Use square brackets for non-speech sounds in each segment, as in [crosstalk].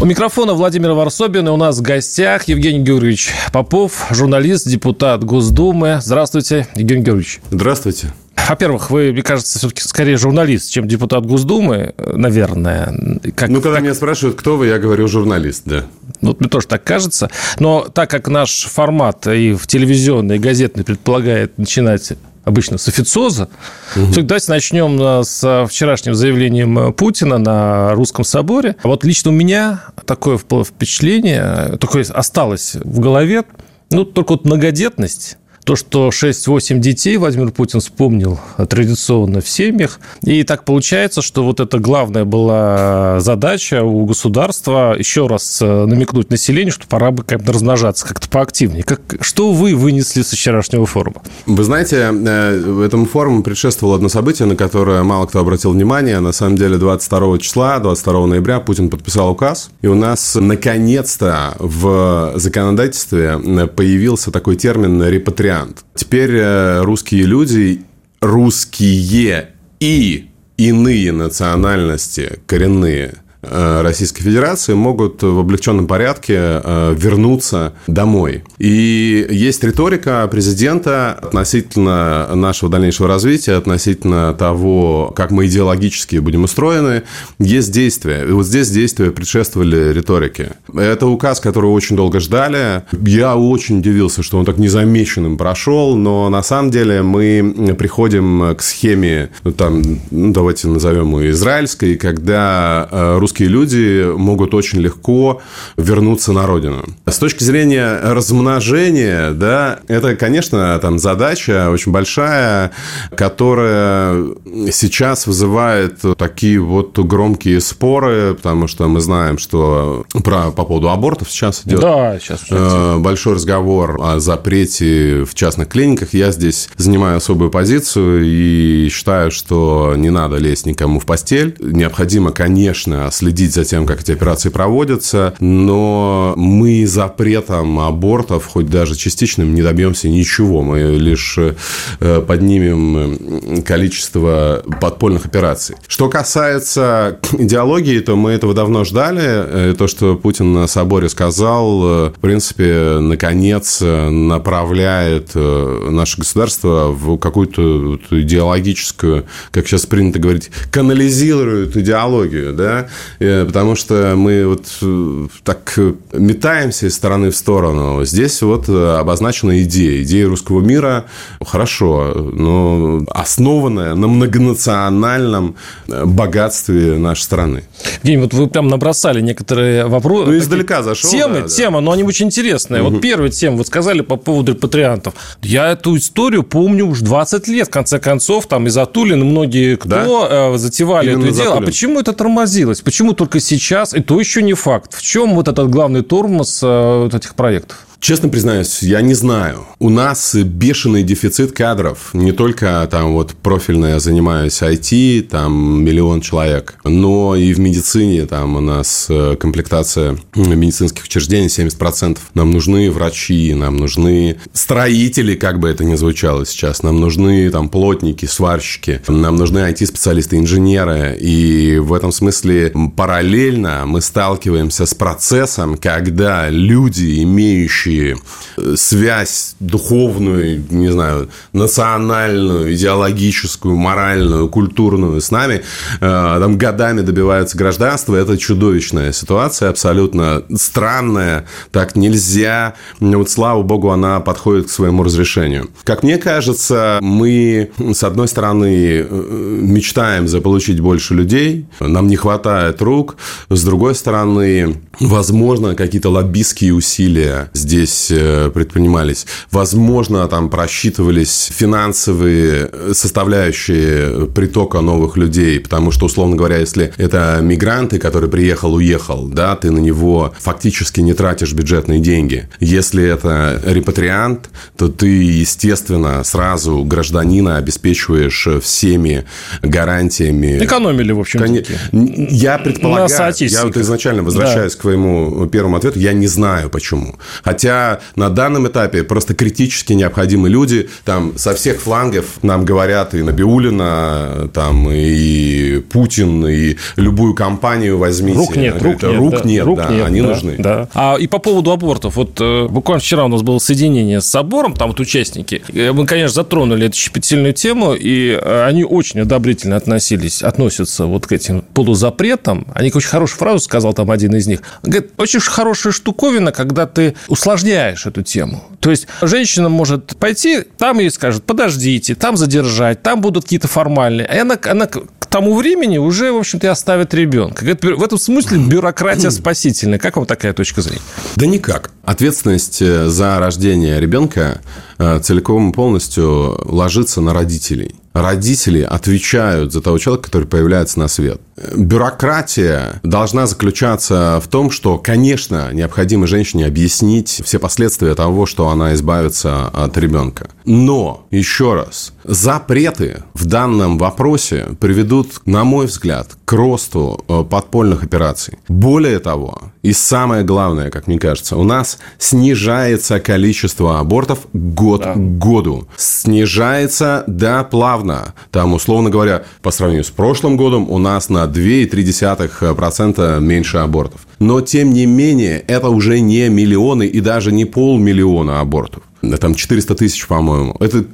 У микрофона Владимир Варсобин, и у нас в гостях Евгений Георгиевич Попов, журналист, депутат Госдумы. Здравствуйте, Евгений Георгиевич. Здравствуйте. Во-первых, вы, мне кажется, все-таки скорее журналист, чем депутат Госдумы, наверное. Как, ну, когда как... меня спрашивают, кто вы, я говорю журналист, да. Ну, вот мне тоже так кажется. Но так как наш формат и в телевизионный, и газетный предполагает начинать обычно с официоза. Угу. Давайте начнем э, с вчерашним заявлением э, Путина на Русском соборе. Вот лично у меня такое впечатление, такое осталось в голове, ну, только вот многодетность то, что 6-8 детей Владимир Путин вспомнил традиционно в семьях. И так получается, что вот это главная была задача у государства еще раз э, намекнуть населению, что пора бы как-то размножаться как-то поактивнее. Как, что вы вынесли с вчерашнего форума? Вы знаете, э, этому форуму предшествовало одно событие, на которое мало кто обратил внимание. На самом деле 22 числа, 22 ноября Путин подписал указ, и у нас наконец-то в законодательстве появился такой термин «репатриация» вариант. Теперь э, русские люди, русские и иные национальности, коренные, Российской Федерации могут в облегченном порядке э, вернуться домой. И есть риторика президента относительно нашего дальнейшего развития, относительно того, как мы идеологически будем устроены. Есть действия. И вот здесь действия предшествовали риторике. Это указ, который очень долго ждали. Я очень удивился, что он так незамеченным прошел, но на самом деле мы приходим к схеме, ну, там, ну, давайте назовем ее израильской, когда э, русские люди могут очень легко вернуться на родину. С точки зрения размножения, да, это, конечно, там задача очень большая, которая сейчас вызывает такие вот громкие споры, потому что мы знаем, что про, по поводу абортов сейчас идет да, сейчас э, большой разговор о запрете в частных клиниках. Я здесь занимаю особую позицию и считаю, что не надо лезть никому в постель. Необходимо, конечно, следить за тем, как эти операции проводятся, но мы запретом абортов, хоть даже частичным, не добьемся ничего. Мы лишь э, поднимем количество подпольных операций. Что касается идеологии, то мы этого давно ждали. Э, то, что Путин на соборе сказал, э, в принципе, наконец направляет наше государство в какую-то идеологическую, как сейчас принято говорить, канализирует идеологию, да, потому что мы вот э, так метаемся из стороны в сторону. Здесь вот э, обозначена идея. Идея русского мира хорошо, но основанная на многонациональном богатстве нашей страны. Евгений, вот вы прям набросали некоторые вопросы. Ну, издалека зашел. Темы, да, тема, но они очень интересные. Угу. Вот первая тема, вы сказали по поводу репатриантов. Я эту историю помню уж 20 лет. В конце концов, там из Атулина многие кто да? затевали Именно это дело. А почему это тормозилось? Почему только сейчас, и то еще не факт. В чем вот этот главный тормоз э, вот этих проектов? Честно признаюсь, я не знаю. У нас бешеный дефицит кадров. Не только там вот профильно я занимаюсь IT, там миллион человек, но и в медицине там у нас э, комплектация медицинских учреждений 70%. Нам нужны врачи, нам нужны строители, как бы это ни звучало сейчас. Нам нужны там плотники, сварщики, нам нужны IT-специалисты, инженеры. И в этом смысле параллельно мы сталкиваемся с процессом, когда люди, имеющие э, связь духовную, не знаю, национальную, идеологическую, моральную, культурную с нами, э, там годами добиваются гражданства, это чудовищная ситуация, абсолютно странная, так нельзя. Вот слава богу, она подходит к своему разрешению. Как мне кажется, мы, с одной стороны, э, мечтаем заполучить больше людей, нам не хватает рук, с другой стороны, возможно, какие-то лоббистские усилия здесь здесь э, предпринимались. Возможно, там просчитывались финансовые составляющие притока новых людей, потому что, условно говоря, если это мигранты, который приехал, уехал, да, ты на него фактически не тратишь бюджетные деньги. Если это репатриант, то ты, естественно, сразу гражданина обеспечиваешь всеми гарантиями. Экономили, в общем. Кон... Я предполагаю, я вот изначально возвращаюсь да. к твоему первому ответу, я не знаю почему. Хотя на данном этапе просто критически необходимы люди, там со всех флангов нам говорят и Набиулина, там и Путин, и любую компанию возьмите. Рук нет, рук нет, рук да, нет, рук да, нет, они да, нужны. Да. А и по поводу абортов, вот э, буквально вчера у нас было соединение с собором, там вот участники, мы, конечно, затронули эту щепетильную тему, и э, они очень одобрительно относились, относятся вот к этим полузапретам. Они очень хорошую фразу сказал там один из них. Говорит, очень хорошая штуковина, когда ты усложняешь эту тему. То есть женщина может пойти, там ей скажут, подождите, там задержать, там будут какие-то формальные. И она, она к тому времени уже, в общем-то, и оставит ребенка. В этом смысле бюрократия [clears throat] спасительная. Как вам такая точка зрения? Да никак. Ответственность э, за рождение ребенка э, целиком и полностью ложится на родителей родители отвечают за того человека, который появляется на свет. Бюрократия должна заключаться в том, что, конечно, необходимо женщине объяснить все последствия того, что она избавится от ребенка. Но, еще раз, запреты в данном вопросе приведут, на мой взгляд, к росту э, подпольных операций. Более того, и самое главное, как мне кажется, у нас снижается количество абортов год да. к году. Снижается, да, плавно. Там, условно говоря, по сравнению с прошлым годом у нас на 2,3% меньше абортов. Но, тем не менее, это уже не миллионы и даже не полмиллиона абортов там 400 тысяч, по-моему. Это,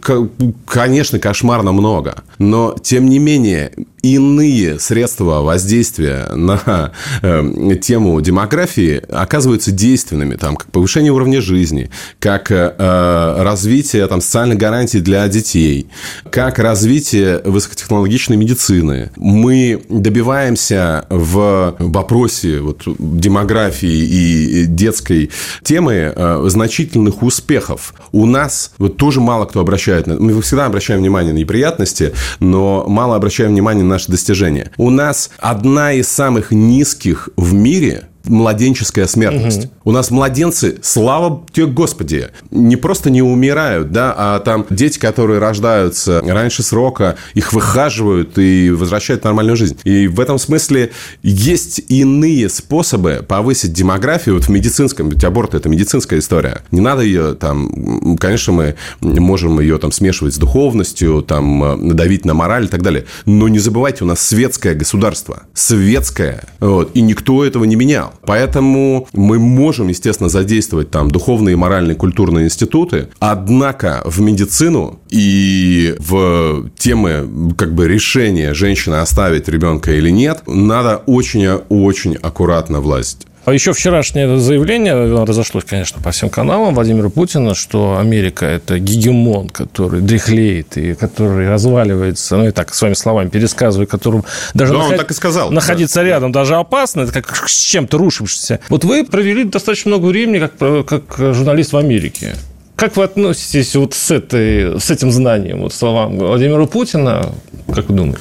конечно, кошмарно много. Но, тем не менее, иные средства воздействия на э, тему демографии оказываются действенными, там, как повышение уровня жизни, как э, развитие там, социальных гарантий для детей, как развитие высокотехнологичной медицины. Мы добиваемся в вопросе вот, демографии и детской темы э, значительных успехов. У нас вот тоже мало кто обращает на... Мы всегда обращаем внимание на неприятности, но мало обращаем внимание наши достижения. У нас одна из самых низких в мире младенческая смертность. Угу. У нас младенцы, слава тебе, Господи, не просто не умирают, да, а там дети, которые рождаются раньше срока, их выхаживают и возвращают в нормальную жизнь. И в этом смысле есть иные способы повысить демографию вот в медицинском, ведь аборт – это медицинская история. Не надо ее там, конечно, мы можем ее там смешивать с духовностью, там, давить на мораль и так далее. Но не забывайте, у нас светское государство. Светское. Вот, и никто этого не менял. Поэтому мы можем, естественно, задействовать там духовные, моральные, культурные институты, однако в медицину и в темы как бы решения женщины оставить ребенка или нет, надо очень-очень аккуратно влазить. А еще вчерашнее заявление разошлось, конечно, по всем каналам Владимира Путина, что Америка – это гегемон, который дряхлеет и который разваливается, ну, и так, своими словами пересказываю, которым даже да, наход... он так и сказал. находиться да. рядом даже опасно, это как с чем-то рушившимся. Вот вы провели достаточно много времени как, как журналист в Америке. Как вы относитесь вот с, этой, с этим знанием, вот словам Владимира Путина? Как вы думаете?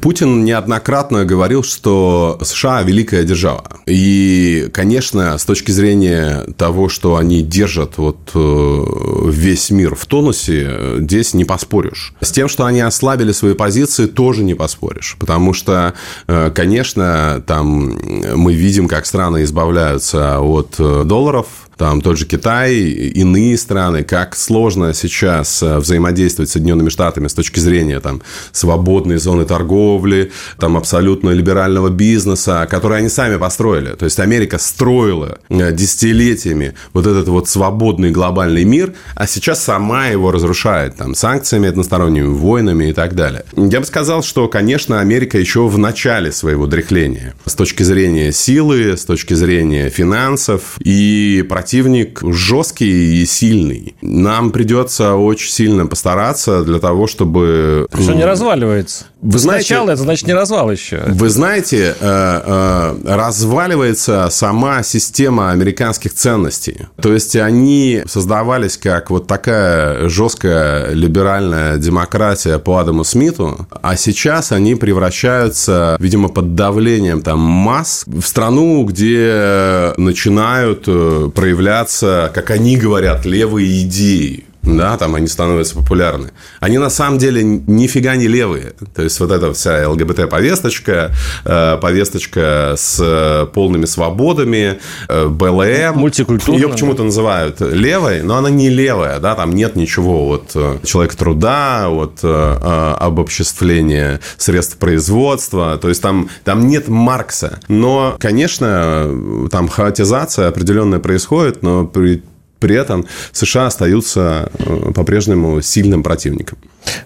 Путин неоднократно говорил, что США – великая держава. И, конечно, с точки зрения того, что они держат вот э, весь мир в тонусе, здесь не поспоришь. С тем, что они ослабили свои позиции, тоже не поспоришь. Потому что, э, конечно, там мы видим, как страны избавляются от э, долларов, там тот же Китай, иные страны, как сложно сейчас э, взаимодействовать с Соединенными Штатами с точки зрения там, свободной зоны торговли, там, абсолютно либерального бизнеса, который они сами построили. То есть, Америка строила э, десятилетиями вот этот вот свободный глобальный мир, а сейчас сама его разрушает там, санкциями, односторонними войнами и так далее. Я бы сказал, что, конечно, Америка еще в начале своего дряхления с точки зрения силы, с точки зрения финансов и противник жесткий и сильный. Нам придется очень сильно постараться для того, чтобы... Что не разваливается. Вы знаете, Сначала это значит не развал еще. Вы знаете, э, э, разваливается сама система американских ценностей. То есть они создавались как вот такая жесткая либеральная демократия по Адаму Смиту, а сейчас они превращаются, видимо, под давлением там масс в страну, где начинают э, проявляться, как они говорят, левые идеи да, там они становятся популярны. Они на самом деле нифига не левые. То есть, вот эта вся ЛГБТ-повесточка, э, повесточка с полными свободами, э, БЛМ. Мультикультурная. Ее почему-то называют левой, но она не левая, да, там нет ничего вот э, человека труда, вот обобществления средств производства, то есть там, там нет Маркса. Но, конечно, там хаотизация определенная происходит, но при при этом США остаются э, по-прежнему сильным противником.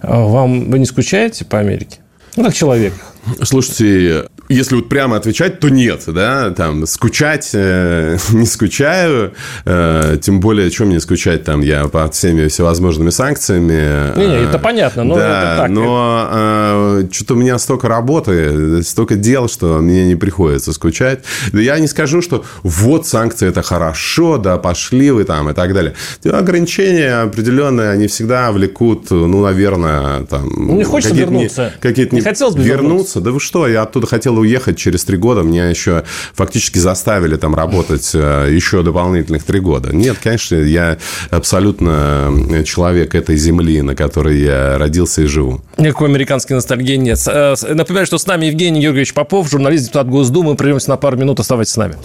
А вам вы не скучаете по Америке? Ну, как человек. Слушайте, если вот прямо отвечать, то нет, да, там, скучать э, [laughs] не скучаю, э, тем более, чем мне скучать, там, я под всеми всевозможными санкциями. Не, не, это понятно, но да, это так. но э, что-то у меня столько работы, столько дел, что мне не приходится скучать. Я не скажу, что вот санкции это хорошо, да, пошли вы там и так далее. Ограничения определенные, они всегда влекут, ну, наверное, там... Ну, не хочется вернуться. Какие-то не, не хотелось бы вернуться. Вернуться. Да вы что, я оттуда хотел уехать через три года, меня еще фактически заставили там работать э, еще дополнительных три года. Нет, конечно, я абсолютно э, человек этой земли, на которой я родился и живу. Никакой американской ностальгии нет. Э, напоминаю, что с нами Евгений Георгиевич Попов, журналист, депутат Госдумы. Прервемся на пару минут. Оставайтесь с нами.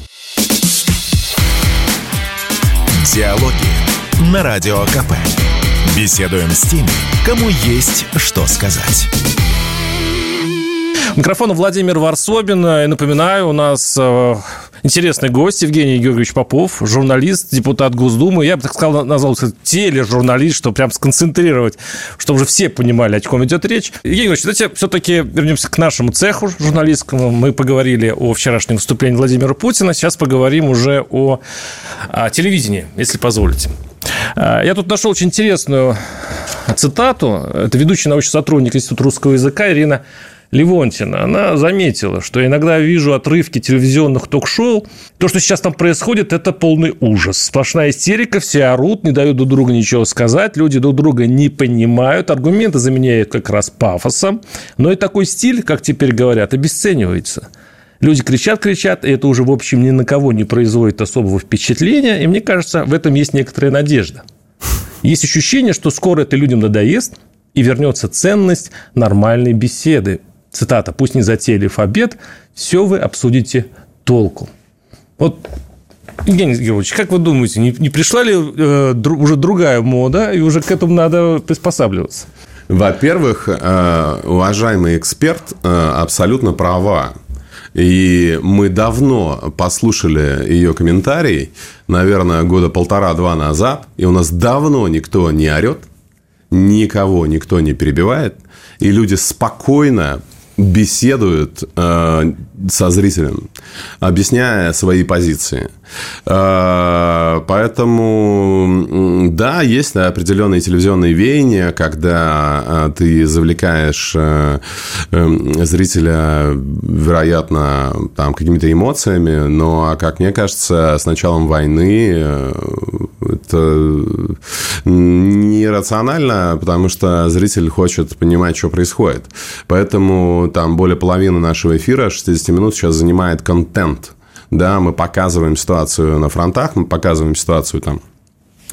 Диалоги на Радио КП. Беседуем с теми, кому есть что сказать. Микрофон Владимир Варсобин. И напоминаю, у нас э, интересный гость Евгений Георгиевич Попов, журналист, депутат Госдумы. Я бы так сказал, назвал кстати, тележурналист, чтобы прям сконцентрировать, чтобы уже все понимали, о чем идет речь. Евгений Георгиевич, давайте все-таки вернемся к нашему цеху журналистскому. Мы поговорили о вчерашнем выступлении Владимира Путина. Сейчас поговорим уже о, о телевидении, если позволите. А, я тут нашел очень интересную цитату. Это ведущий научный сотрудник Института русского языка Ирина Левонтина, она заметила, что иногда вижу отрывки телевизионных ток-шоу. То, что сейчас там происходит, это полный ужас. Сплошная истерика, все орут, не дают друг другу ничего сказать, люди друг друга не понимают, аргументы заменяют как раз пафосом. Но и такой стиль, как теперь говорят, обесценивается. Люди кричат, кричат, и это уже, в общем, ни на кого не производит особого впечатления. И мне кажется, в этом есть некоторая надежда. Есть ощущение, что скоро это людям надоест, и вернется ценность нормальной беседы, цитата, пусть не затеялив обед, все вы обсудите толку. Вот Евгений Георгиевич, как вы думаете, не, не пришла ли э, дру, уже другая мода, и уже к этому надо приспосабливаться? Во-первых, э, уважаемый эксперт э, абсолютно права. И мы давно послушали ее комментарий, наверное, года полтора-два назад, и у нас давно никто не орет, никого никто не перебивает, и люди спокойно беседуют э, со зрителем, объясняя свои позиции. Э, поэтому, да, есть определенные телевизионные веяния, когда э, ты завлекаешь э, зрителя, вероятно, там, какими-то эмоциями, но, как мне кажется, с началом войны это нерационально, потому что зритель хочет понимать, что происходит. Поэтому там более половины нашего эфира, 60 минут, сейчас занимает контент. Да, мы показываем ситуацию на фронтах, мы показываем ситуацию там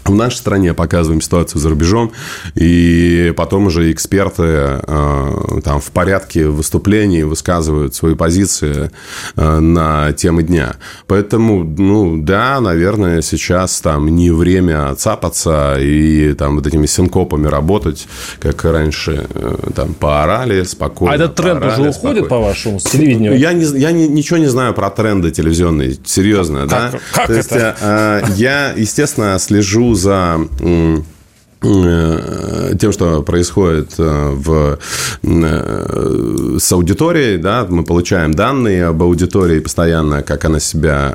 в нашей стране, показываем ситуацию за рубежом, и потом уже эксперты э, там в порядке выступлений высказывают свои позиции э, на темы дня. Поэтому, ну, да, наверное, сейчас там не время цапаться и там вот этими синкопами работать, как раньше, э, там, поорали спокойно. А этот тренд уже уходит, по-вашему, с телевидения? Я, не, я не, ничего не знаю про тренды телевизионные, серьезно, как, да? Как То это? Есть, э, я, естественно, слежу за Э, тем, что происходит э, в, э, с аудиторией, да, мы получаем данные об аудитории постоянно, как она себя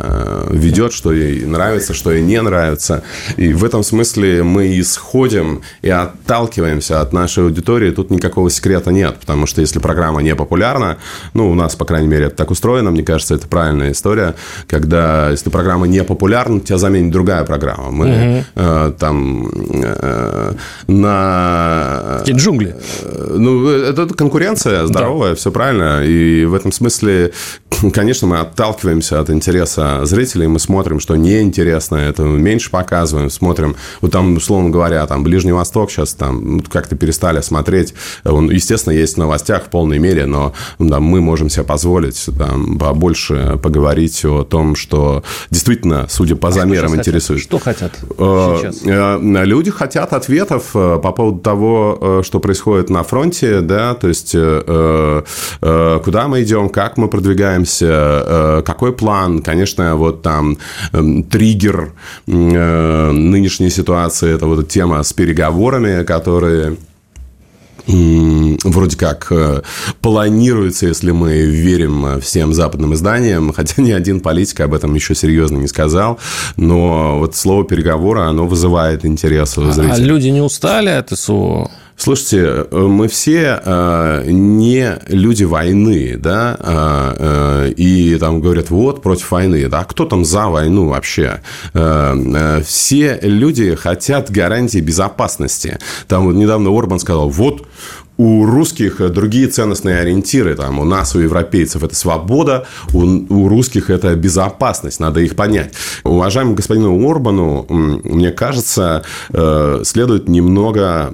ведет, что ей нравится, что ей не нравится. И в этом смысле мы исходим и отталкиваемся от нашей аудитории. Тут никакого секрета нет, потому что если программа не популярна, ну, у нас, по крайней мере, это так устроено, мне кажется, это правильная история, когда если программа не популярна, тебя заменит другая программа. Мы угу. там на... Какие джунгли. Э, ну, это конкуренция здоровая, да. все правильно. И в этом смысле, [clears throat] конечно, мы отталкиваемся от интереса зрителей, мы смотрим, что неинтересно, это меньше показываем, смотрим, вот там, условно говоря, там Ближний Восток сейчас там ну, как-то перестали смотреть. Он, естественно, есть в новостях в полной мере, но да, мы можем себе позволить там, побольше поговорить о том, что действительно, судя по а замерам, интересует. Что хотят э, сейчас? Э, люди хотят ответов ответов э, по поводу того, э, что происходит на фронте, да, то есть э, куда мы идем, как мы продвигаемся, какой план, конечно, вот там эм, триггер нынешней ситуации, это вот тема с переговорами, которые вроде как планируется, если мы верим всем западным изданиям, [laughs] хотя ни один политик об этом еще серьезно не сказал, но вот слово переговоры, оно вызывает интерес у зрителей. А люди не устали от СУ? Слушайте, мы все э, не люди войны, да, э, э, и там говорят, вот, против войны, да, а кто там за войну вообще? Э, э, все люди хотят гарантии безопасности. Там вот недавно Орбан сказал, вот, у русских другие ценностные ориентиры. Там, у нас, у европейцев, это свобода, у, у русских это безопасность. Надо их понять. Уважаемому господину Орбану, мне кажется, э, следует немного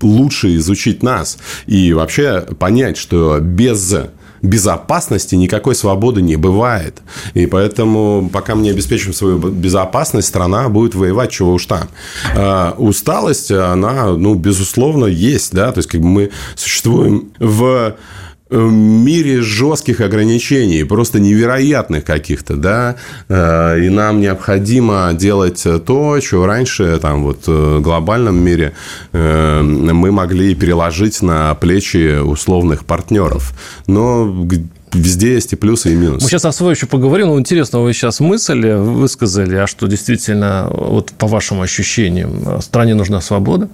лучше изучить нас и вообще понять, что без безопасности никакой свободы не бывает. И поэтому, пока мы не обеспечим свою безопасность, страна будет воевать, чего уж там. А усталость, она, ну, безусловно, есть, да, то есть, как бы мы существуем в мире жестких ограничений, просто невероятных каких-то, да, э, и нам необходимо делать то, что раньше, там, вот, э, в глобальном мире э, мы могли переложить на плечи условных партнеров. Но везде есть и плюсы, и минусы. Мы сейчас о своем еще поговорим, но интересно, вы сейчас мысль высказали, а что действительно, вот по вашим ощущениям, стране нужна свобода?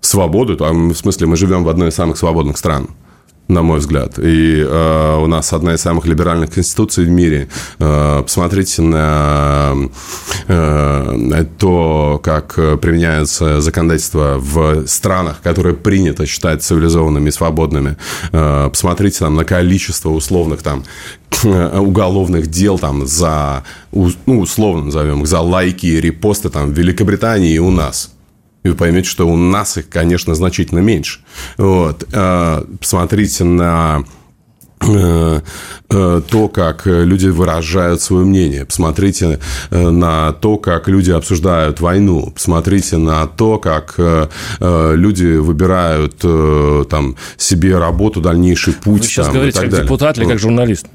Свободу? Там, в смысле, мы живем в одной из самых свободных стран на мой взгляд. И э, у нас одна из самых либеральных конституций в мире. Э, посмотрите на э, то, как применяется законодательство в странах, которые принято считать цивилизованными и свободными. Э, посмотрите там на количество условных там уголовных дел там за, ну, условно назовем их, за лайки и репосты там в Великобритании и у нас и вы поймете, что у нас их, конечно, значительно меньше. Вот. А, посмотрите на э, э, то, как люди выражают свое мнение. Посмотрите э, на то, как люди обсуждают войну. Посмотрите на то, как люди выбирают там, себе работу, дальнейший путь. Вы сейчас там, говорите как далее. депутат или как журналист?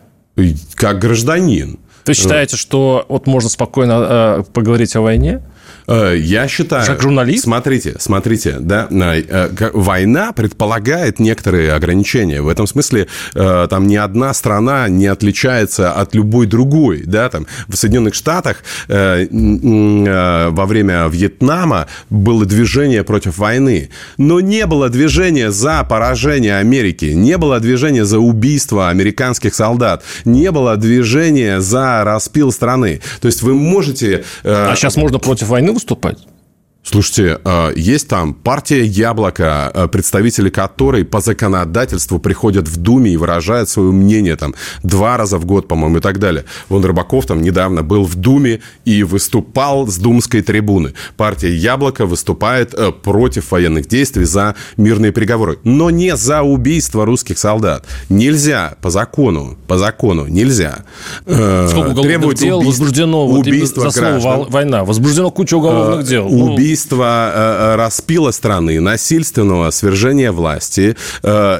Как гражданин. Вы считаете, что вот можно спокойно поговорить о войне? Э, я считаю... Как журналист? Смотрите, смотрите, да, э, война предполагает некоторые ограничения. В этом смысле э, там ни одна страна не отличается от любой другой, да, там в Соединенных Штатах во время Вьетнама было движение против войны, но не было движения за поражение Америки, не было движения за убийство американских солдат, не было движения за распил страны. То есть вы можете... А сейчас можно против войны выступать? Слушайте, а, есть там партия «Яблоко», а, представители которой по законодательству приходят в Думе и выражают свое мнение там два раза в год, по-моему, и так далее. Вон Рыбаков там недавно был в Думе и выступал с думской трибуны. Партия «Яблоко» выступает э, против военных действий за мирные переговоры, но не за убийство русских солдат. Нельзя по закону, по закону нельзя Сколько уголовных дел убийств, возбуждено вот убийство за слово «война»? Возбуждено куча уголовных дел. Убийство убийства распила страны, насильственного свержения власти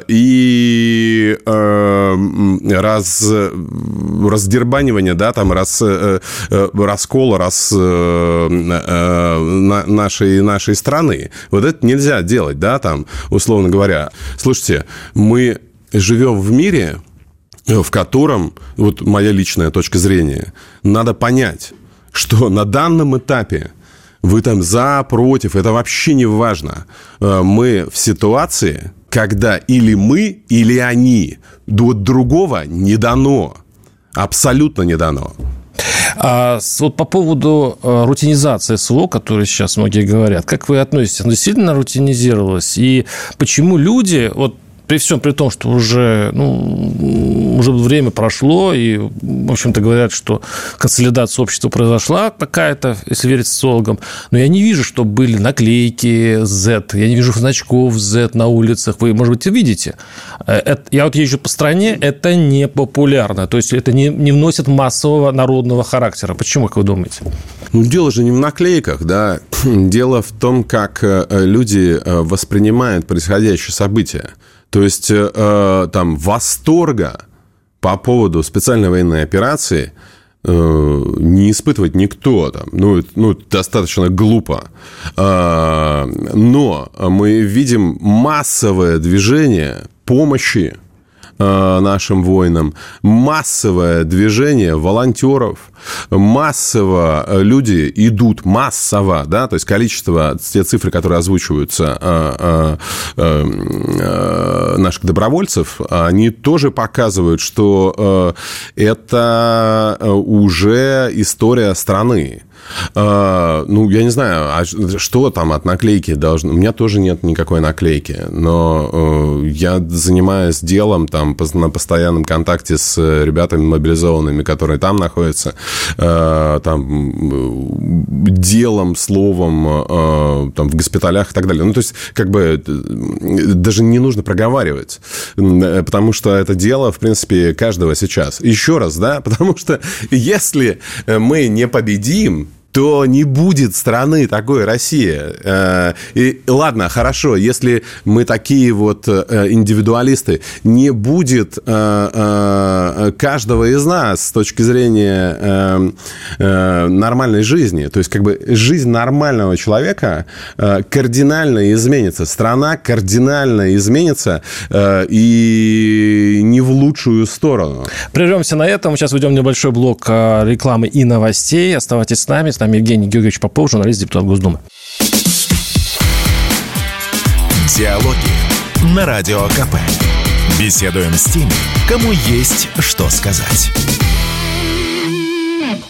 и раз, раздербанивания, да, там, раз, раскола раз, нашей, нашей страны. Вот это нельзя делать, да, там, условно говоря. Слушайте, мы живем в мире, в котором, вот моя личная точка зрения, надо понять, что на данном этапе вы там за, против, это вообще не важно. Э, мы в ситуации, когда или мы, или они. Вот другого не дано. Абсолютно не дано. А вот по поводу э, рутинизации СВО, которые сейчас многие говорят, как вы относитесь? Оно действительно рутинизировалось? И почему люди, вот при всем при том, что уже, ну, уже время прошло, и, в общем-то, говорят, что консолидация общества произошла какая-то, если верить социологам, но я не вижу, что были наклейки Z, я не вижу значков Z на улицах, вы, может быть, видите. Э, я вот езжу по стране, это не популярно, то есть это не, не вносит массового народного характера. Почему, как вы думаете? Ну, дело же не в наклейках, да. [clears throat] Дело в том, как э, люди э, воспринимают происходящее событие. То есть э, э, там восторга по поводу специальной военной операции э, не испытывать никто там, ну, ну достаточно глупо. Э, но мы видим массовое движение помощи нашим воинам, массовое движение волонтеров, массово э, люди идут, массово, да, то есть количество, те цифры, которые озвучиваются э, наших добровольцев, они тоже показывают, что это уже история страны. А, ну, я не знаю, а что там от наклейки должно... У меня тоже нет никакой наклейки, но э, я занимаюсь делом там на постоянном контакте с ребятами мобилизованными, которые там находятся, э, там делом, словом, э, там в госпиталях и так далее. Ну, то есть, как бы даже не нужно проговаривать, потому что это дело, в принципе, каждого сейчас. Еще раз, да, [laughs] потому что если мы не победим, то не будет страны такой Россия. Э, и ладно, хорошо, если мы такие вот э, индивидуалисты, не будет э, каждого из нас с точки зрения нормальной жизни. То есть, как бы жизнь нормального человека кардинально изменится. Страна кардинально изменится и не в лучшую сторону. Прервемся на этом. Сейчас ведем небольшой блок рекламы и новостей. Оставайтесь с нами нами Евгений Георгиевич Попов, журналист, депутат Госдумы. Диалоги на Радио КП. Беседуем с теми, кому есть что сказать.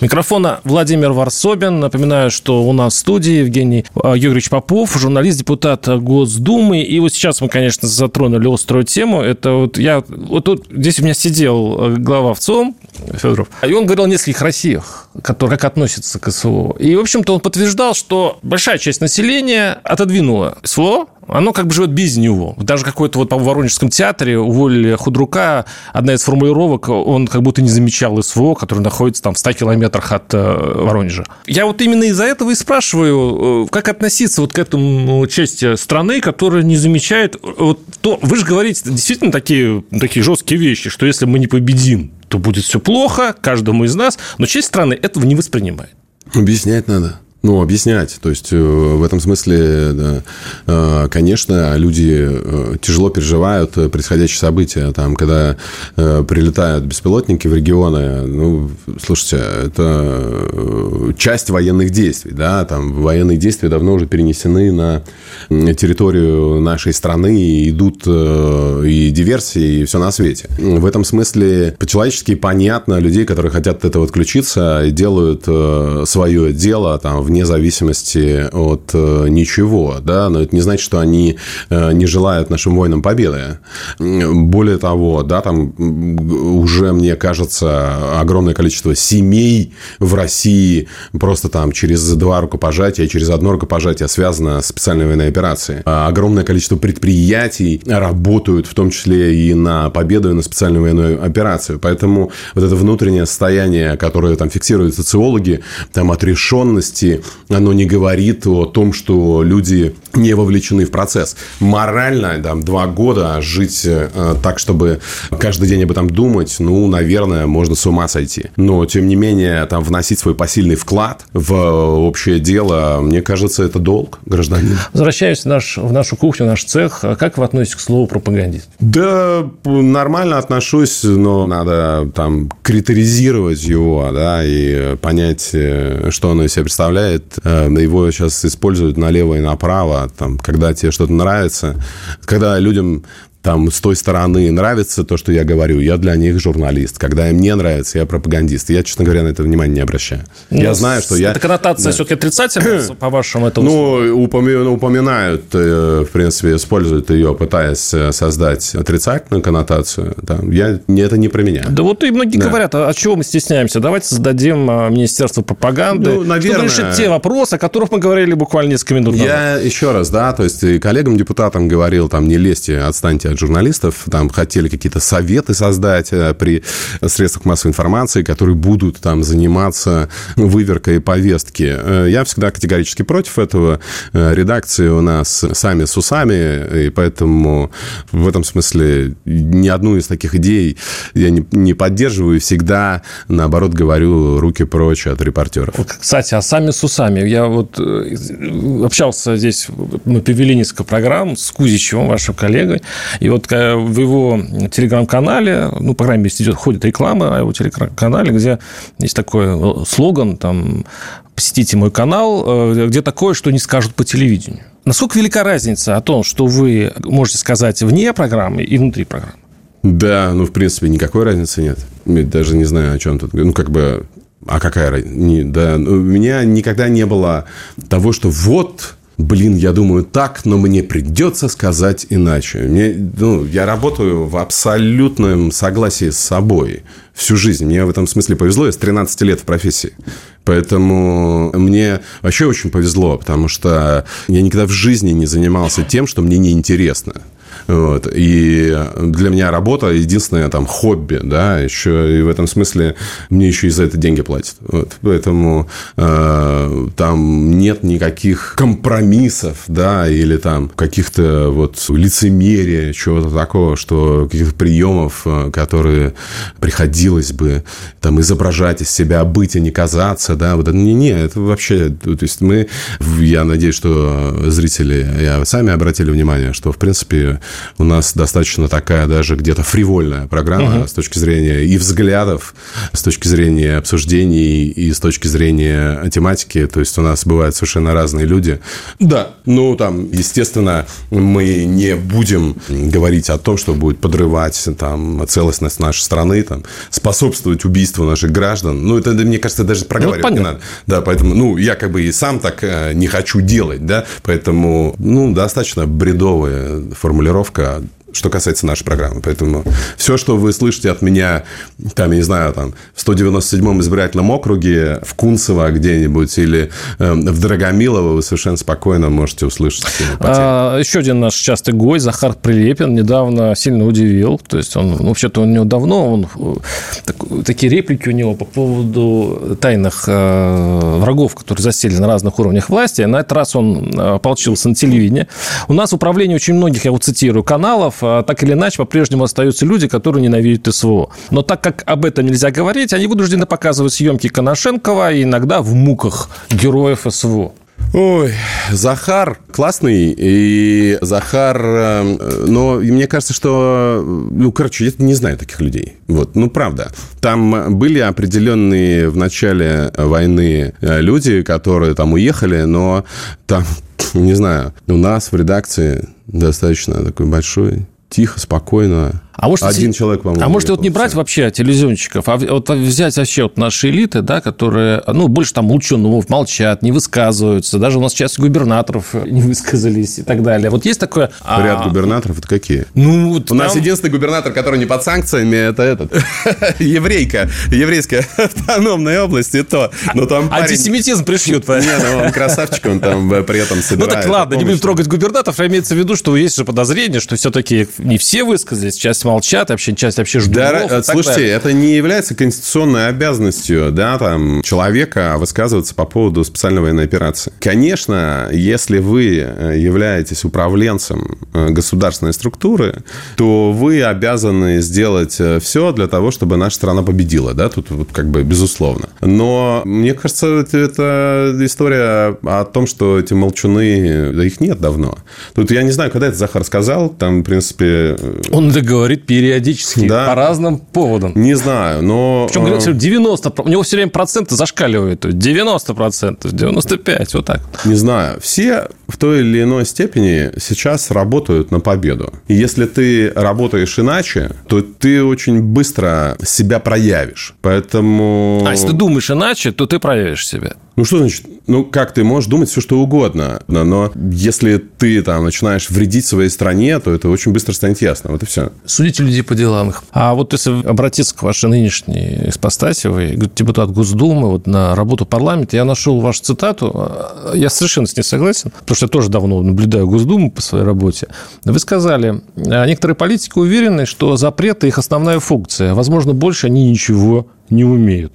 Микрофона Владимир Варсобин. Напоминаю, что у нас в студии Евгений а, Юрьевич Попов, журналист, депутат Госдумы. И вот сейчас мы, конечно, затронули острую тему. Это вот я... Вот тут здесь у меня сидел э, глава ВЦОМ Федоров, и он говорил о нескольких Россиях, которые как относятся к СВО. И, в общем-то, он подтверждал, что большая часть населения отодвинула СВО, оно как бы живет без него. Даже какой-то вот по Воронежском театре уволили худрука, одна из формулировок, он как будто не замечал СВО, который находится там в 100 километрах от э, Воронежа. Я вот именно из-за этого и спрашиваю, э, как относиться вот к этому части страны, которая не замечает... Вот то, вы же говорите действительно такие, такие жесткие вещи, что если мы не победим, то будет все плохо каждому из нас, но часть страны этого не воспринимает. Объяснять надо. Ну, объяснять. То есть, э, в этом смысле, да, э, конечно, люди э, тяжело переживают происходящие события. Там, когда прилетают беспилотники в регионы, ну, слушайте, это часть военных действий, да, там военные действия давно уже перенесены на территорию нашей страны, и идут и диверсии, и все на свете. В этом смысле по-человечески понятно людей, которые хотят от этого отключиться, делают свое дело там в вне зависимости от э, ничего, да, но это не значит, что они э, не желают нашим воинам победы. Более того, да, там уже, мне кажется, огромное количество семей в России просто там через два рукопожатия, через одно рукопожатие связана специальная военная операция. А огромное количество предприятий работают, в том числе и на победу, и на специальную военную операцию. Поэтому вот это внутреннее состояние, которое там фиксируют социологи, там отрешенности, оно не говорит о том, что люди не вовлечены в процесс. Морально, там, два года жить э, так, чтобы каждый день об этом думать, ну, наверное, можно с ума сойти. Но, тем не менее, там, вносить свой посильный вклад в общее дело, мне кажется, это долг гражданина. Возвращаясь в, наш, в нашу кухню, в наш цех, как вы относитесь к слову пропагандист? Да, нормально отношусь, но надо там критеризировать его, да, и понять, э, что оно из себя представляет. Э, его сейчас используют налево и направо, там, когда тебе что-то нравится, когда людям там с той стороны нравится то, что я говорю, я для них журналист. Когда им не нравится, я пропагандист. Я, честно говоря, на это внимание не обращаю. Ну, я знаю, что я... Это коннотация да. все-таки отрицательная, по-вашему, это Ну, упомя... упоминают, э, в принципе, используют ее, пытаясь э, создать отрицательную коннотацию. Да. Я... Это не про меня. Да вот и многие да. говорят, а чего мы стесняемся? Давайте создадим а, Министерство пропаганды, ну, наверное... чтобы решить те вопросы, о которых мы говорили буквально несколько минут назад. Я еще раз, да, то есть коллегам-депутатам говорил, там, не лезьте, отстаньте от журналистов, там хотели какие-то советы создать э, при средствах массовой информации, которые будут там заниматься выверкой повестки. Э, я всегда категорически против этого. Э, редакции у нас сами с усами, и поэтому в этом смысле ни одну из таких идей я не, не поддерживаю, всегда, наоборот, говорю руки прочь от репортеров. Кстати, а сами с усами. Я вот общался здесь, мы провели несколько программ с Кузичевым, вашим коллегой, и вот в его телеграм-канале, ну, по крайней мере, идет, ходит реклама о его телеграм-канале, где есть такой э, слоган, там, посетите мой канал, э, где такое, что не скажут по телевидению. Насколько велика разница о том, что вы можете сказать вне программы и внутри программы? Да, ну, в принципе, никакой разницы нет. Я даже не знаю, о чем тут. Ну, как бы, а какая разница? Да, у меня никогда не было того, что вот блин, я думаю так, но мне придется сказать иначе. Мне, ну, я работаю в абсолютном согласии с собой всю жизнь. Мне в этом смысле повезло, я с 13 лет в профессии. Поэтому мне вообще очень повезло, потому что я никогда в жизни не занимался тем, что мне неинтересно. Вот. И для меня работа единственное там хобби, да, еще и в этом смысле мне еще и за это деньги платят. Вот. Поэтому э, там нет никаких компромиссов, да, или там каких-то вот лицемерия, чего-то такого, что каких-то приемов, э, которые приходилось бы там изображать из себя, быть, а не казаться, да, вот это не, не, это вообще, то есть мы, я надеюсь, что зрители я, сами обратили внимание, что, в принципе, у нас достаточно такая даже где-то фривольная программа uh-huh. с точки зрения и взглядов, с точки зрения обсуждений и с точки зрения тематики. То есть у нас бывают совершенно разные люди. Да, ну там, естественно, мы не будем говорить о том, что будет подрывать там целостность нашей страны, там, способствовать убийству наших граждан. Ну, это, мне кажется, даже проговаривать ну, не надо. Да, поэтому, ну, я как бы и сам так э, не хочу делать, да, поэтому, ну, достаточно бредовая формулировка формулировка что касается нашей программы. Поэтому все, что вы слышите от меня, там, я не знаю, там, в 197-м избирательном округе, в Кунцево где-нибудь или э, в Драгомилово, вы совершенно спокойно можете услышать. А, еще один наш частый гость, Захар Прилепин, недавно сильно удивил. То есть, он, ну, вообще-то у него давно, он, так, такие реплики у него по поводу тайных э, врагов, которые засели на разных уровнях власти. На этот раз он э, ополчился на телевидение. У нас в управлении очень многих, я вот цитирую, каналов, так или иначе по-прежнему остаются люди, которые ненавидят СВО. Но так как об этом нельзя говорить, они вынуждены показывать съемки Коношенкова и иногда в муках героев СВО. Ой, Захар классный, и Захар, э, но мне кажется, что, ну, короче, я не знаю таких людей. Вот, ну, правда. Там были определенные в начале войны э, люди, которые там уехали, но там, [laughs] не знаю, у нас в редакции достаточно такой большой тихо, спокойно А может, Один человек, по-моему, А может, вот не брать вообще телевизионщиков, а вот взять вообще вот наши элиты, да, которые, ну, больше там молчунов, молчат, не высказываются. Даже у нас часть губернаторов не высказались и так далее. Вот есть такое... а, Ряд губернаторов это какие? Ну, вот У нас там- единственный губернатор, который не под санкциями, это этот. [laughs] Еврейка. Еврейская автономная область, и то. Но там. Антисемитизм пришьют. Не, ну он красавчик, он там э, при этом Ну собирает. так ладно, не будем трогать губернаторов, а имеется в виду, что есть же подозрение, что все-таки не все высказались, часть молчат, вообще часть вообще ждут. Да, э, слушайте, это не является конституционной обязанностью да, там, человека высказываться по поводу специальной военной операции. Конечно, если вы э, являетесь управленцем э, государственной структуры, то вы обязаны сделать все для того, чтобы наша страна победила. Да? Тут вот как бы безусловно. Но мне кажется, это- история о том, что эти молчуны, да их нет давно. Тут я не знаю, когда это Захар сказал, там, в принципе, Он это говорит периодически, Да. по разным поводам. не знаю, но... Причем, э, говорят, что 90, у него все время проценты зашкаливают. то есть 90 процентов, 95, вот так. Не знаю. Все в той или иной степени сейчас работают на победу. И если ты работаешь иначе, то ты очень быстро себя проявишь. Поэтому... А если ты думаешь иначе, то ты проявишь себя. Ну, что значит? Ну, как ты можешь думать все, что угодно. Но, но если ты там начинаешь вредить своей стране, то это очень быстро станет ясно. Вот и все. Судите людей по делам их. А вот если обратиться к вашей нынешней экспостасе, вы депутат Госдумы, вот на работу парламента, я нашел вашу цитату, а, я совершенно с ней согласен, потому что я тоже давно наблюдаю Госдуму по своей работе. Вы сказали, а некоторые политики уверены, что запреты их основная функция. Возможно, больше они ничего не умеют.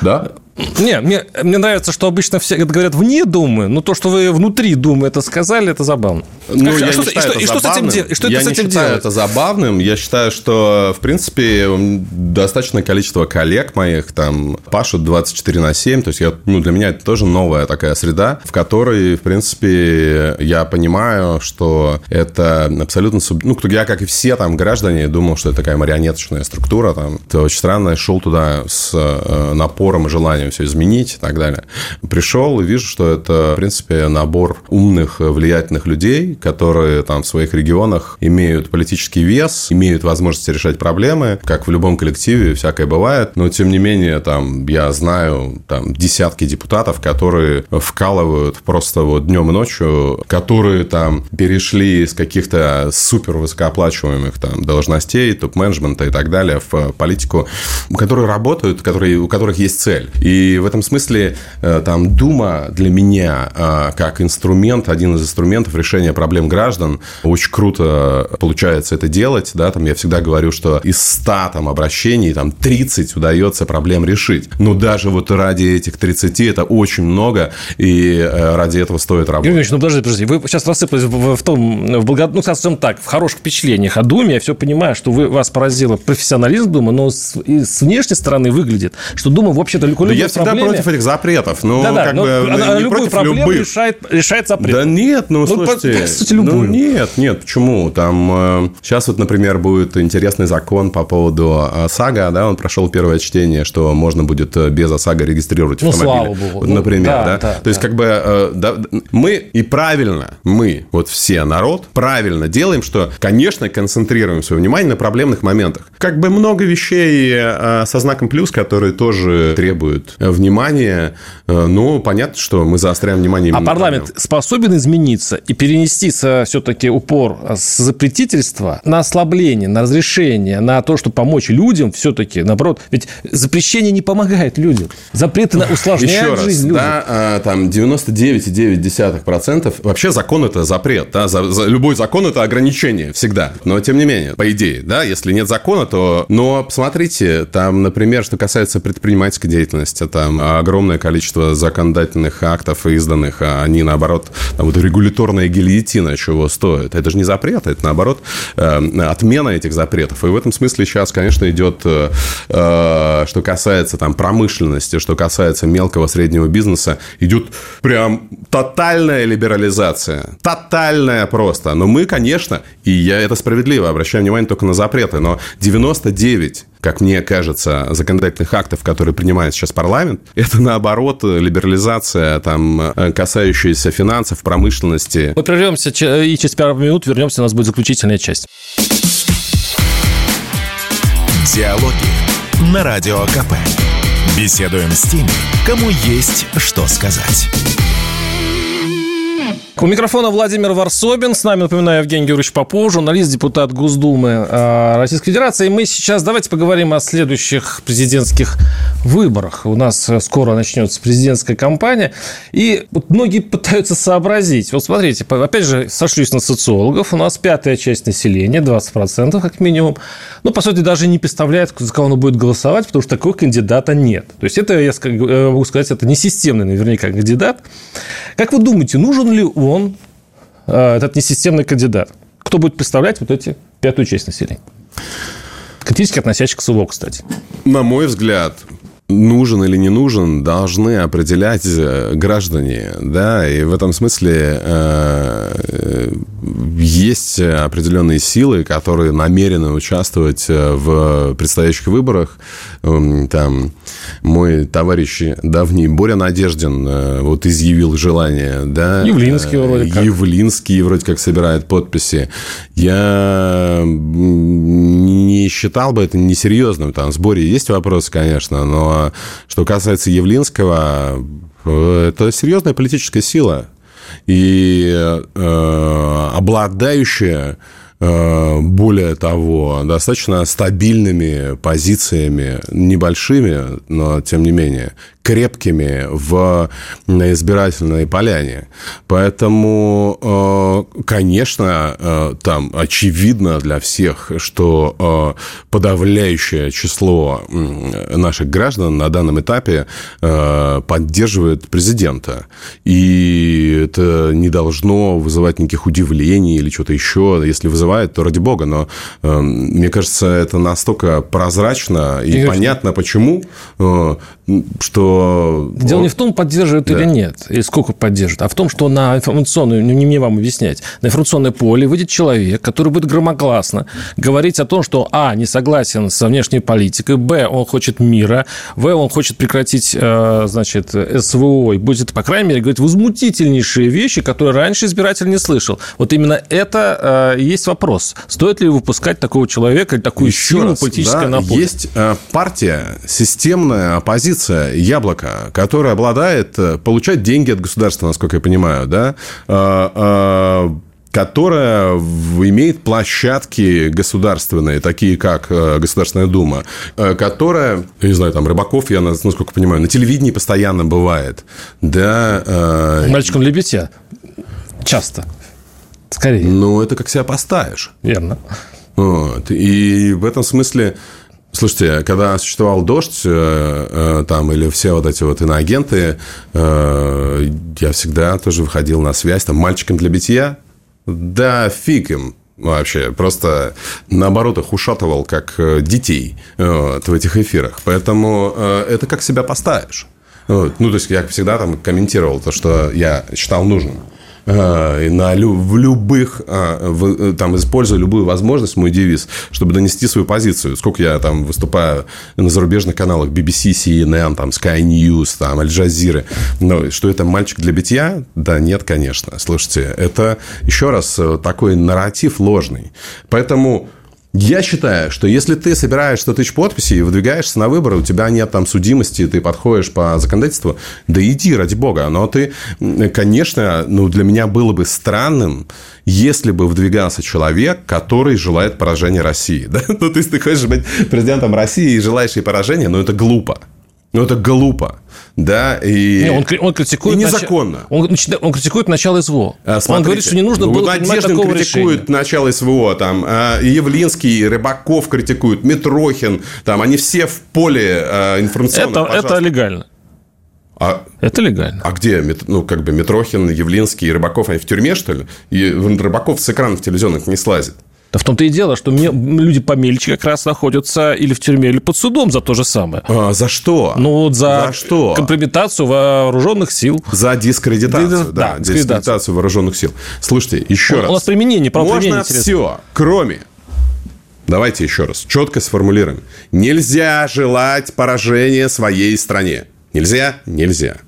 Да? Не, мне, мне нравится, что обычно все говорят вне Думы, но то, что вы внутри Думы это сказали, это забавно. Ну, Скажите, я а что- не и считаю что- это и что с этим и что я это с не этим считаю делать? это забавным. Я считаю, что, в принципе, достаточное количество коллег моих там пашут 24 на 7. То есть, я, ну, для меня это тоже новая такая среда, в которой, в принципе, я понимаю, что это абсолютно... суб- Ну, я, как и все там граждане, думал, что это такая марионеточная структура. Там. Это очень странно. Я шел туда с э, напором и желанием все изменить и так далее. Пришел и вижу, что это, в принципе, набор умных, э, влиятельных людей, которые там в своих регионах имеют политический вес, имеют возможность решать проблемы, как в любом коллективе, всякое бывает. Но, тем не менее, там, я знаю там, десятки депутатов, которые вкалывают просто вот днем и ночью, которые там перешли с каких-то супер высокооплачиваемых там должностей, топ-менеджмента и так далее в политику, которые работают, которые, у которых есть цель. И в этом смысле э, там Дума для меня э, как инструмент, один из инструментов решения проблем граждан, очень круто получается это делать, да, там я всегда говорю, что из 100 там обращений, там 30 удается проблем решить. Но даже вот ради этих 30 это очень много, и э, ради этого стоит работать. Юрий Ильич, ну подожди, подожди, вы сейчас рассыпались в, в том, в благо... ну, скажем так, в хороших впечатлениях о Думе, я все понимаю, что вы, вас поразило профессионализм Думы, но с, и с внешней стороны выглядит, что Дума, вообще-то, любой Да я всегда проблеме... против этих запретов. Ну, Да-да, как но бы, она не любую против проблему любых. решает, решает запрет. Да нет, ну, Ну, слушайте. [laughs] по- сути, любую. Ну, нет, нет, почему? Там э, сейчас вот, например, будет интересный закон по поводу э, ОСАГО, да, он прошел первое чтение, что можно будет э, без ОСАГО регистрировать Ну, автомобили. слава богу. Вот, Ну, например, да, да. да, То есть, да. как бы э, да, мы и правильно, мы, вот все, народ, правильно делаем, что, конечно, концентрируем свое внимание на проблемных моментах. Как бы много вещей э, со знаком плюс, которые тоже требуют э, внимания, э, но понятно, что мы заостряем внимание А парламент проблемах. способен измениться и перенести все-таки упор с запретительства на ослабление, на разрешение, на то, чтобы помочь людям все-таки, наоборот. Ведь запрещение не помогает людям. Запреты усложняют Еще раз, жизнь людям. да, там 99,9%. Вообще закон это запрет, да, за- за- любой закон это ограничение всегда. Но тем не менее, по идее, да, если нет закона, то... Но посмотрите, там, например, что касается предпринимательской деятельности, там огромное количество законодательных актов изданных, а они, наоборот, там, вот регуляторная гильотина чего стоит. Это же не запрет, это, наоборот, э, отмена этих запретов. И в этом смысле сейчас, конечно, идет, э, э, что касается там промышленности, что касается мелкого среднего бизнеса, идет прям тотальная либерализация. Тотальная просто. Но мы, конечно, и я это справедливо, обращаю внимание только на запреты, но 99 как мне кажется, законодательных актов, которые принимает сейчас парламент, [laughs] это наоборот либерализация, там, э, касающаяся финансов, промышленности. Мы прервемся и через пару минут вернемся, у нас будет заключительная часть. Диалоги на Радио КП. Беседуем с теми, кому есть что сказать. У микрофона Владимир Варсобин. С нами, напоминаю, Евгений Георгиевич Попов, журналист, депутат Госдумы э, Российской Федерации. И мы сейчас давайте поговорим о следующих президентских выборах. У нас скоро начнется президентская кампания. И вот многие пытаются сообразить. Вот смотрите, опять же, сошлюсь на социологов. У нас пятая часть населения, 20% как минимум. Ну, по сути, даже не представляет, за кого он будет голосовать, потому что такого кандидата нет. То есть, это, я э, могу сказать, это не системный наверняка кандидат. Как вы думаете, нужен ли он, э, этот несистемный кандидат? Кто будет представлять вот эти пятую часть населения? Критически относящихся к СВО, кстати. На мой взгляд, нужен или не нужен, должны определять э, граждане, да, и в этом смысле э, есть определенные силы, которые намерены участвовать э, в предстоящих выборах. Эм, там мой товарищ давний Боря Надеждин э, вот изъявил желание, да. Явлинский вроде как. Явлинский вроде как собирает подписи. Я не считал бы это несерьезным. Там с Борей есть вопросы, конечно, но что касается Явлинского, э, это серьезная политическая сила и э, обладающая Э, более того, достаточно стабильными позициями, небольшими, но тем не менее, крепкими в избирательной поляне. Поэтому, э, конечно, э, там очевидно для всех, что подавляющее число наших граждан на данном этапе поддерживает президента. И это не должно вызывать никаких удивлений или что-то еще. Если вызывает то ради бога. Но э, мне кажется, это настолько прозрачно и Игорь, понятно, почему, э, что... Дело не в том, поддерживают да. или нет, и сколько поддерживают, а в том, что на информационное, ну, не мне вам объяснять, на информационное поле выйдет человек, который будет громогласно говорить о том, что, а, не согласен со внешней политикой, б, он хочет мира, в, он хочет прекратить, э, значит, СВО, и будет, по крайней мере, говорить возмутительнейшие вещи, которые раньше избиратель не слышал. Вот именно это э, есть вопрос. Стоит ли выпускать такого человека или такую Еще силу раз, политической да, Есть э, партия, системная оппозиция, яблоко, которая обладает, э, получает деньги от государства, насколько я понимаю, да, э, которая имеет площадки государственные, такие как Государственная Дума, которая, я не знаю, там, Рыбаков, я, насколько понимаю, на телевидении постоянно бывает. Да, Мальчиком для битья. Часто. Скорее. Ну, это как себя поставишь. Верно. Вот. И в этом смысле Слушайте, когда существовал дождь, э, э, там, или все вот эти вот иноагенты, э, я всегда тоже выходил на связь, там, мальчиком для битья, да фиг им, вообще. Просто, наоборот, их ушатывал как детей вот, в этих эфирах. Поэтому это как себя поставишь. Вот. Ну, то есть, я всегда там комментировал то, что я считал нужным. Э, на, в любых, э, в, э, там, используя любую возможность, мой девиз, чтобы донести свою позицию. Сколько я там выступаю на зарубежных каналах BBC, CNN, там, Sky News, там, Аль Джазиры. Но что это мальчик для битья? Да нет, конечно. Слушайте, это еще раз такой нарратив ложный. Поэтому я считаю, что если ты собираешь 100 тысяч подписей и выдвигаешься на выборы, у тебя нет там судимости, ты подходишь по законодательству, да иди, ради бога. Но ты, конечно, ну, для меня было бы странным, если бы выдвигался человек, который желает поражения России. [laughs] Да? Ну, то есть, ты хочешь быть президентом России и желаешь ей поражения, но это глупо. Ну, это глупо. Да, и... Не, он, он критикует... И незаконно. Нач... Он, он критикует начало СВО. А, смотрите, он говорит, что не нужно было принимать такого критикует решения. начало СВО. Там, а, Явлинский, Рыбаков критикуют, Митрохин. Там, они все в поле а, информационном. Это, это легально. А, это легально. А где, ну, как бы, Митрохин, Явлинский и Рыбаков, они в тюрьме, что ли? И Рыбаков с экранов телевизионных не слазит. Да в том-то и дело, что мне, люди помельче как раз находятся или в тюрьме, или под судом за то же самое. А, за что? Ну, вот за, за что? компрометацию вооруженных сил. За дискредитацию, да, да дискредитацию. дискредитацию вооруженных сил. Слушайте, еще у, раз. У нас применение, право Можно все, кроме Давайте еще раз, четко сформулируем. Нельзя желать поражения своей стране. Нельзя? Нельзя.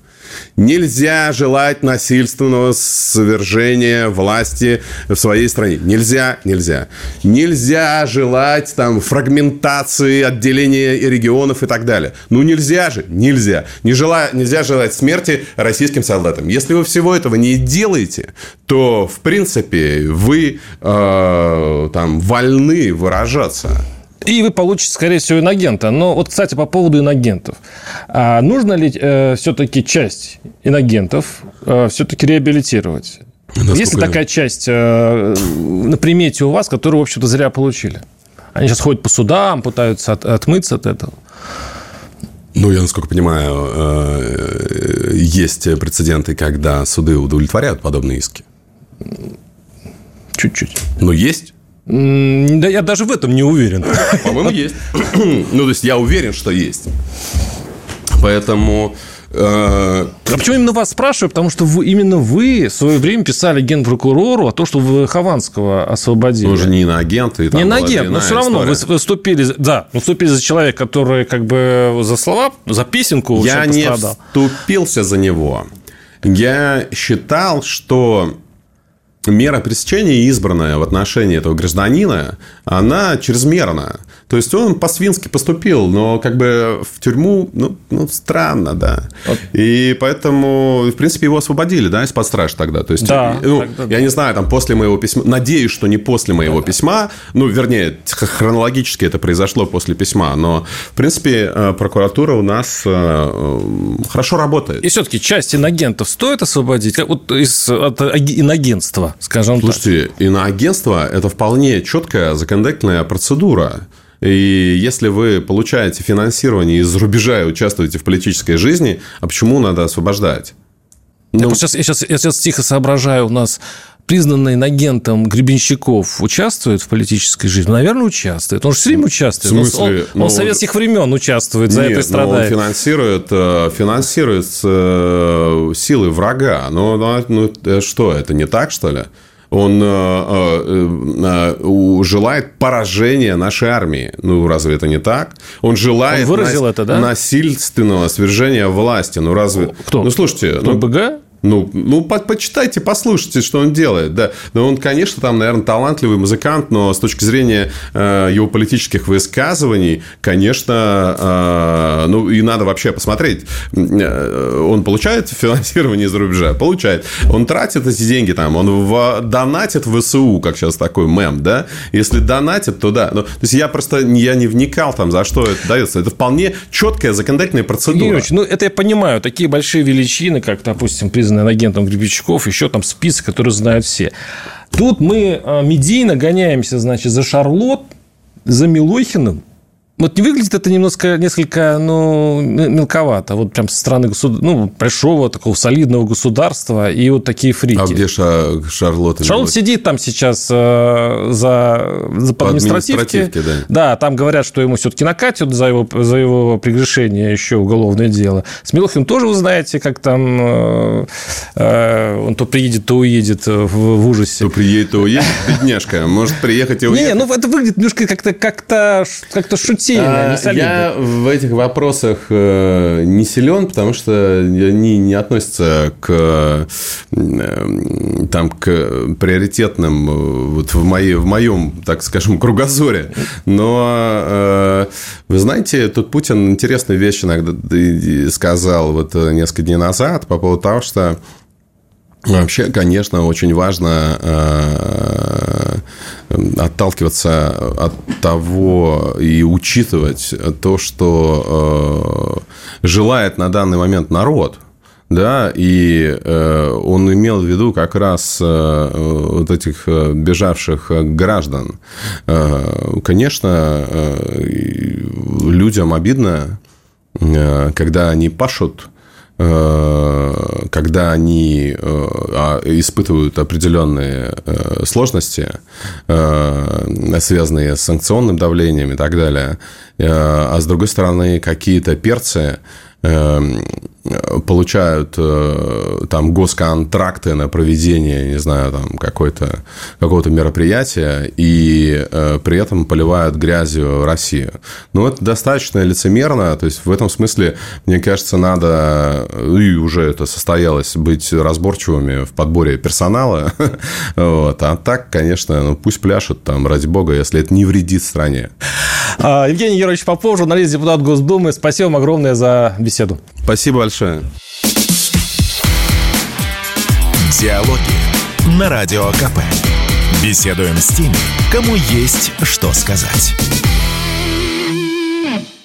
Нельзя желать насильственного свержения власти в своей стране. Нельзя, нельзя. Нельзя желать там фрагментации, отделения регионов и так далее. Ну нельзя же, нельзя. Не жела, нельзя желать смерти российским солдатам. Если вы всего этого не делаете, то в принципе вы э, там вольны выражаться. И вы получите, скорее всего, инагента. Но вот, кстати, по поводу инагентов. А нужно ли э, все-таки часть инагентов э, все-таки реабилитировать? Насколько Есть ли такая часть э, на примете у вас, которую, в общем-то, зря получили? Они сейчас ходят по судам, пытаются от, отмыться от этого. Ну, я, насколько понимаю, э, есть прецеденты, когда суды удовлетворяют подобные иски. Чуть-чуть. Ну, есть. Да я даже в этом не уверен. [laughs] По-моему, есть. [clears throat] Ну, то есть, я уверен, что есть. Поэтому... Э, а почему именно вас спрашиваю? Потому что вы, именно вы в свое время писали генпрокурору о том, что вы Хованского освободили. Уже не на агент. Не на агент, но все равно вы выступили, да, выступили за человека, который как бы за слова, за песенку Я не вступился за него. Я считал, что мера пресечения, избранная в отношении этого гражданина, она чрезмерна. То есть он по-свински поступил, но как бы в тюрьму, ну, ну странно, да. Вот. И поэтому, в принципе, его освободили, да, из-под страж тогда. То есть, да, ну, тогда, я да. не знаю, там после моего письма, надеюсь, что не после моего да. письма, ну, вернее, хронологически это произошло после письма, но, в принципе, э, прокуратура у нас э, хорошо работает. И все-таки часть инагентов стоит освободить вот из, от инагентства, скажем Слушайте, так? Слушайте, иноагентство – это вполне четкая законодательная процедура. И если вы получаете финансирование из-за рубежа и участвуете в политической жизни, а почему надо освобождать? Ну... Я, сейчас, я, сейчас, я сейчас тихо соображаю, у нас признанный агентом Гребенщиков участвует в политической жизни? Наверное, участвует. Он же все время участвует. В смысле? Он, он, ну, он с советских времен участвует, за нет, это страдает. он финансирует, э, финансирует э, силы врага. Ну, ну, ну, что, это не так, что ли? Он э, э, э, желает поражения нашей армии. Ну, разве это не так? Он желает он выразил нас... это, да? насильственного свержения власти. Ну, разве... Кто? Ну, слушайте... Кто, ну... БГ? Ну, ну по почитайте, послушайте, что он делает. Да. Но он, конечно, там, наверное, талантливый музыкант, но с точки зрения э, его политических высказываний, конечно, э, ну, и надо вообще посмотреть. Э, он получает финансирование из-за рубежа? Получает. Он тратит эти деньги там, он в, донатит в ВСУ, как сейчас такой мем, да? Если донатит, то да. Но, то есть, я просто я не вникал там, за что это дается. Это вполне четкая законодательная процедура. Юрьевич, ну, это я понимаю. Такие большие величины, как, допустим, признан признан агентом Гребенщиков, еще там список, который знают все. Тут мы а, медийно гоняемся, значит, за Шарлот, за Милохиным, вот не выглядит это немножко, несколько, ну, мелковато. Вот прям со стороны государ... ну, большого такого солидного государства и вот такие фрики. А где Ша... Шарлотта? Шарлотта сидит там сейчас э, за, за по административке. да. да, там говорят, что ему все-таки накатят за его, за его прегрешение еще уголовное дело. С Милохиным тоже вы знаете, как там э, э, он то приедет, то уедет в, в ужасе. То приедет, то уедет, бедняшка. Может приехать и уехать. Не, ну это выглядит немножко как-то как-то как-то шутить сильно, не солидно. Я в этих вопросах э, не силен, потому что они не относятся к, э, там, к приоритетным э, вот в, моей, в моем, так скажем, кругозоре. Но, вы знаете, тут Путин интересную вещь иногда сказал вот несколько дней назад по поводу того, что Вообще, конечно, очень важно э, отталкиваться от того и учитывать то, что э, желает на данный момент народ. Да, и э, он имел в виду как раз э, вот этих э, бежавших граждан. Э, конечно, э, людям обидно, э, когда они пашут Э, когда они э, а, испытывают определенные э, сложности, связанные с санкционным давлением и так далее, а с другой стороны, какие-то перцы получают э, там госконтракты на проведение, не знаю, там какой-то, какого-то мероприятия и э, при этом поливают грязью Россию. Ну, это достаточно лицемерно, то есть в этом смысле, мне кажется, надо, и уже это состоялось, быть разборчивыми в подборе персонала, [laughs] вот. а так, конечно, ну, пусть пляшут там, ради бога, если это не вредит стране. А, Евгений Ярович Попов, журналист, депутат Госдумы, спасибо вам огромное за беседу. Спасибо большое. Диалоги на Радио КП. Беседуем с теми, кому есть что сказать.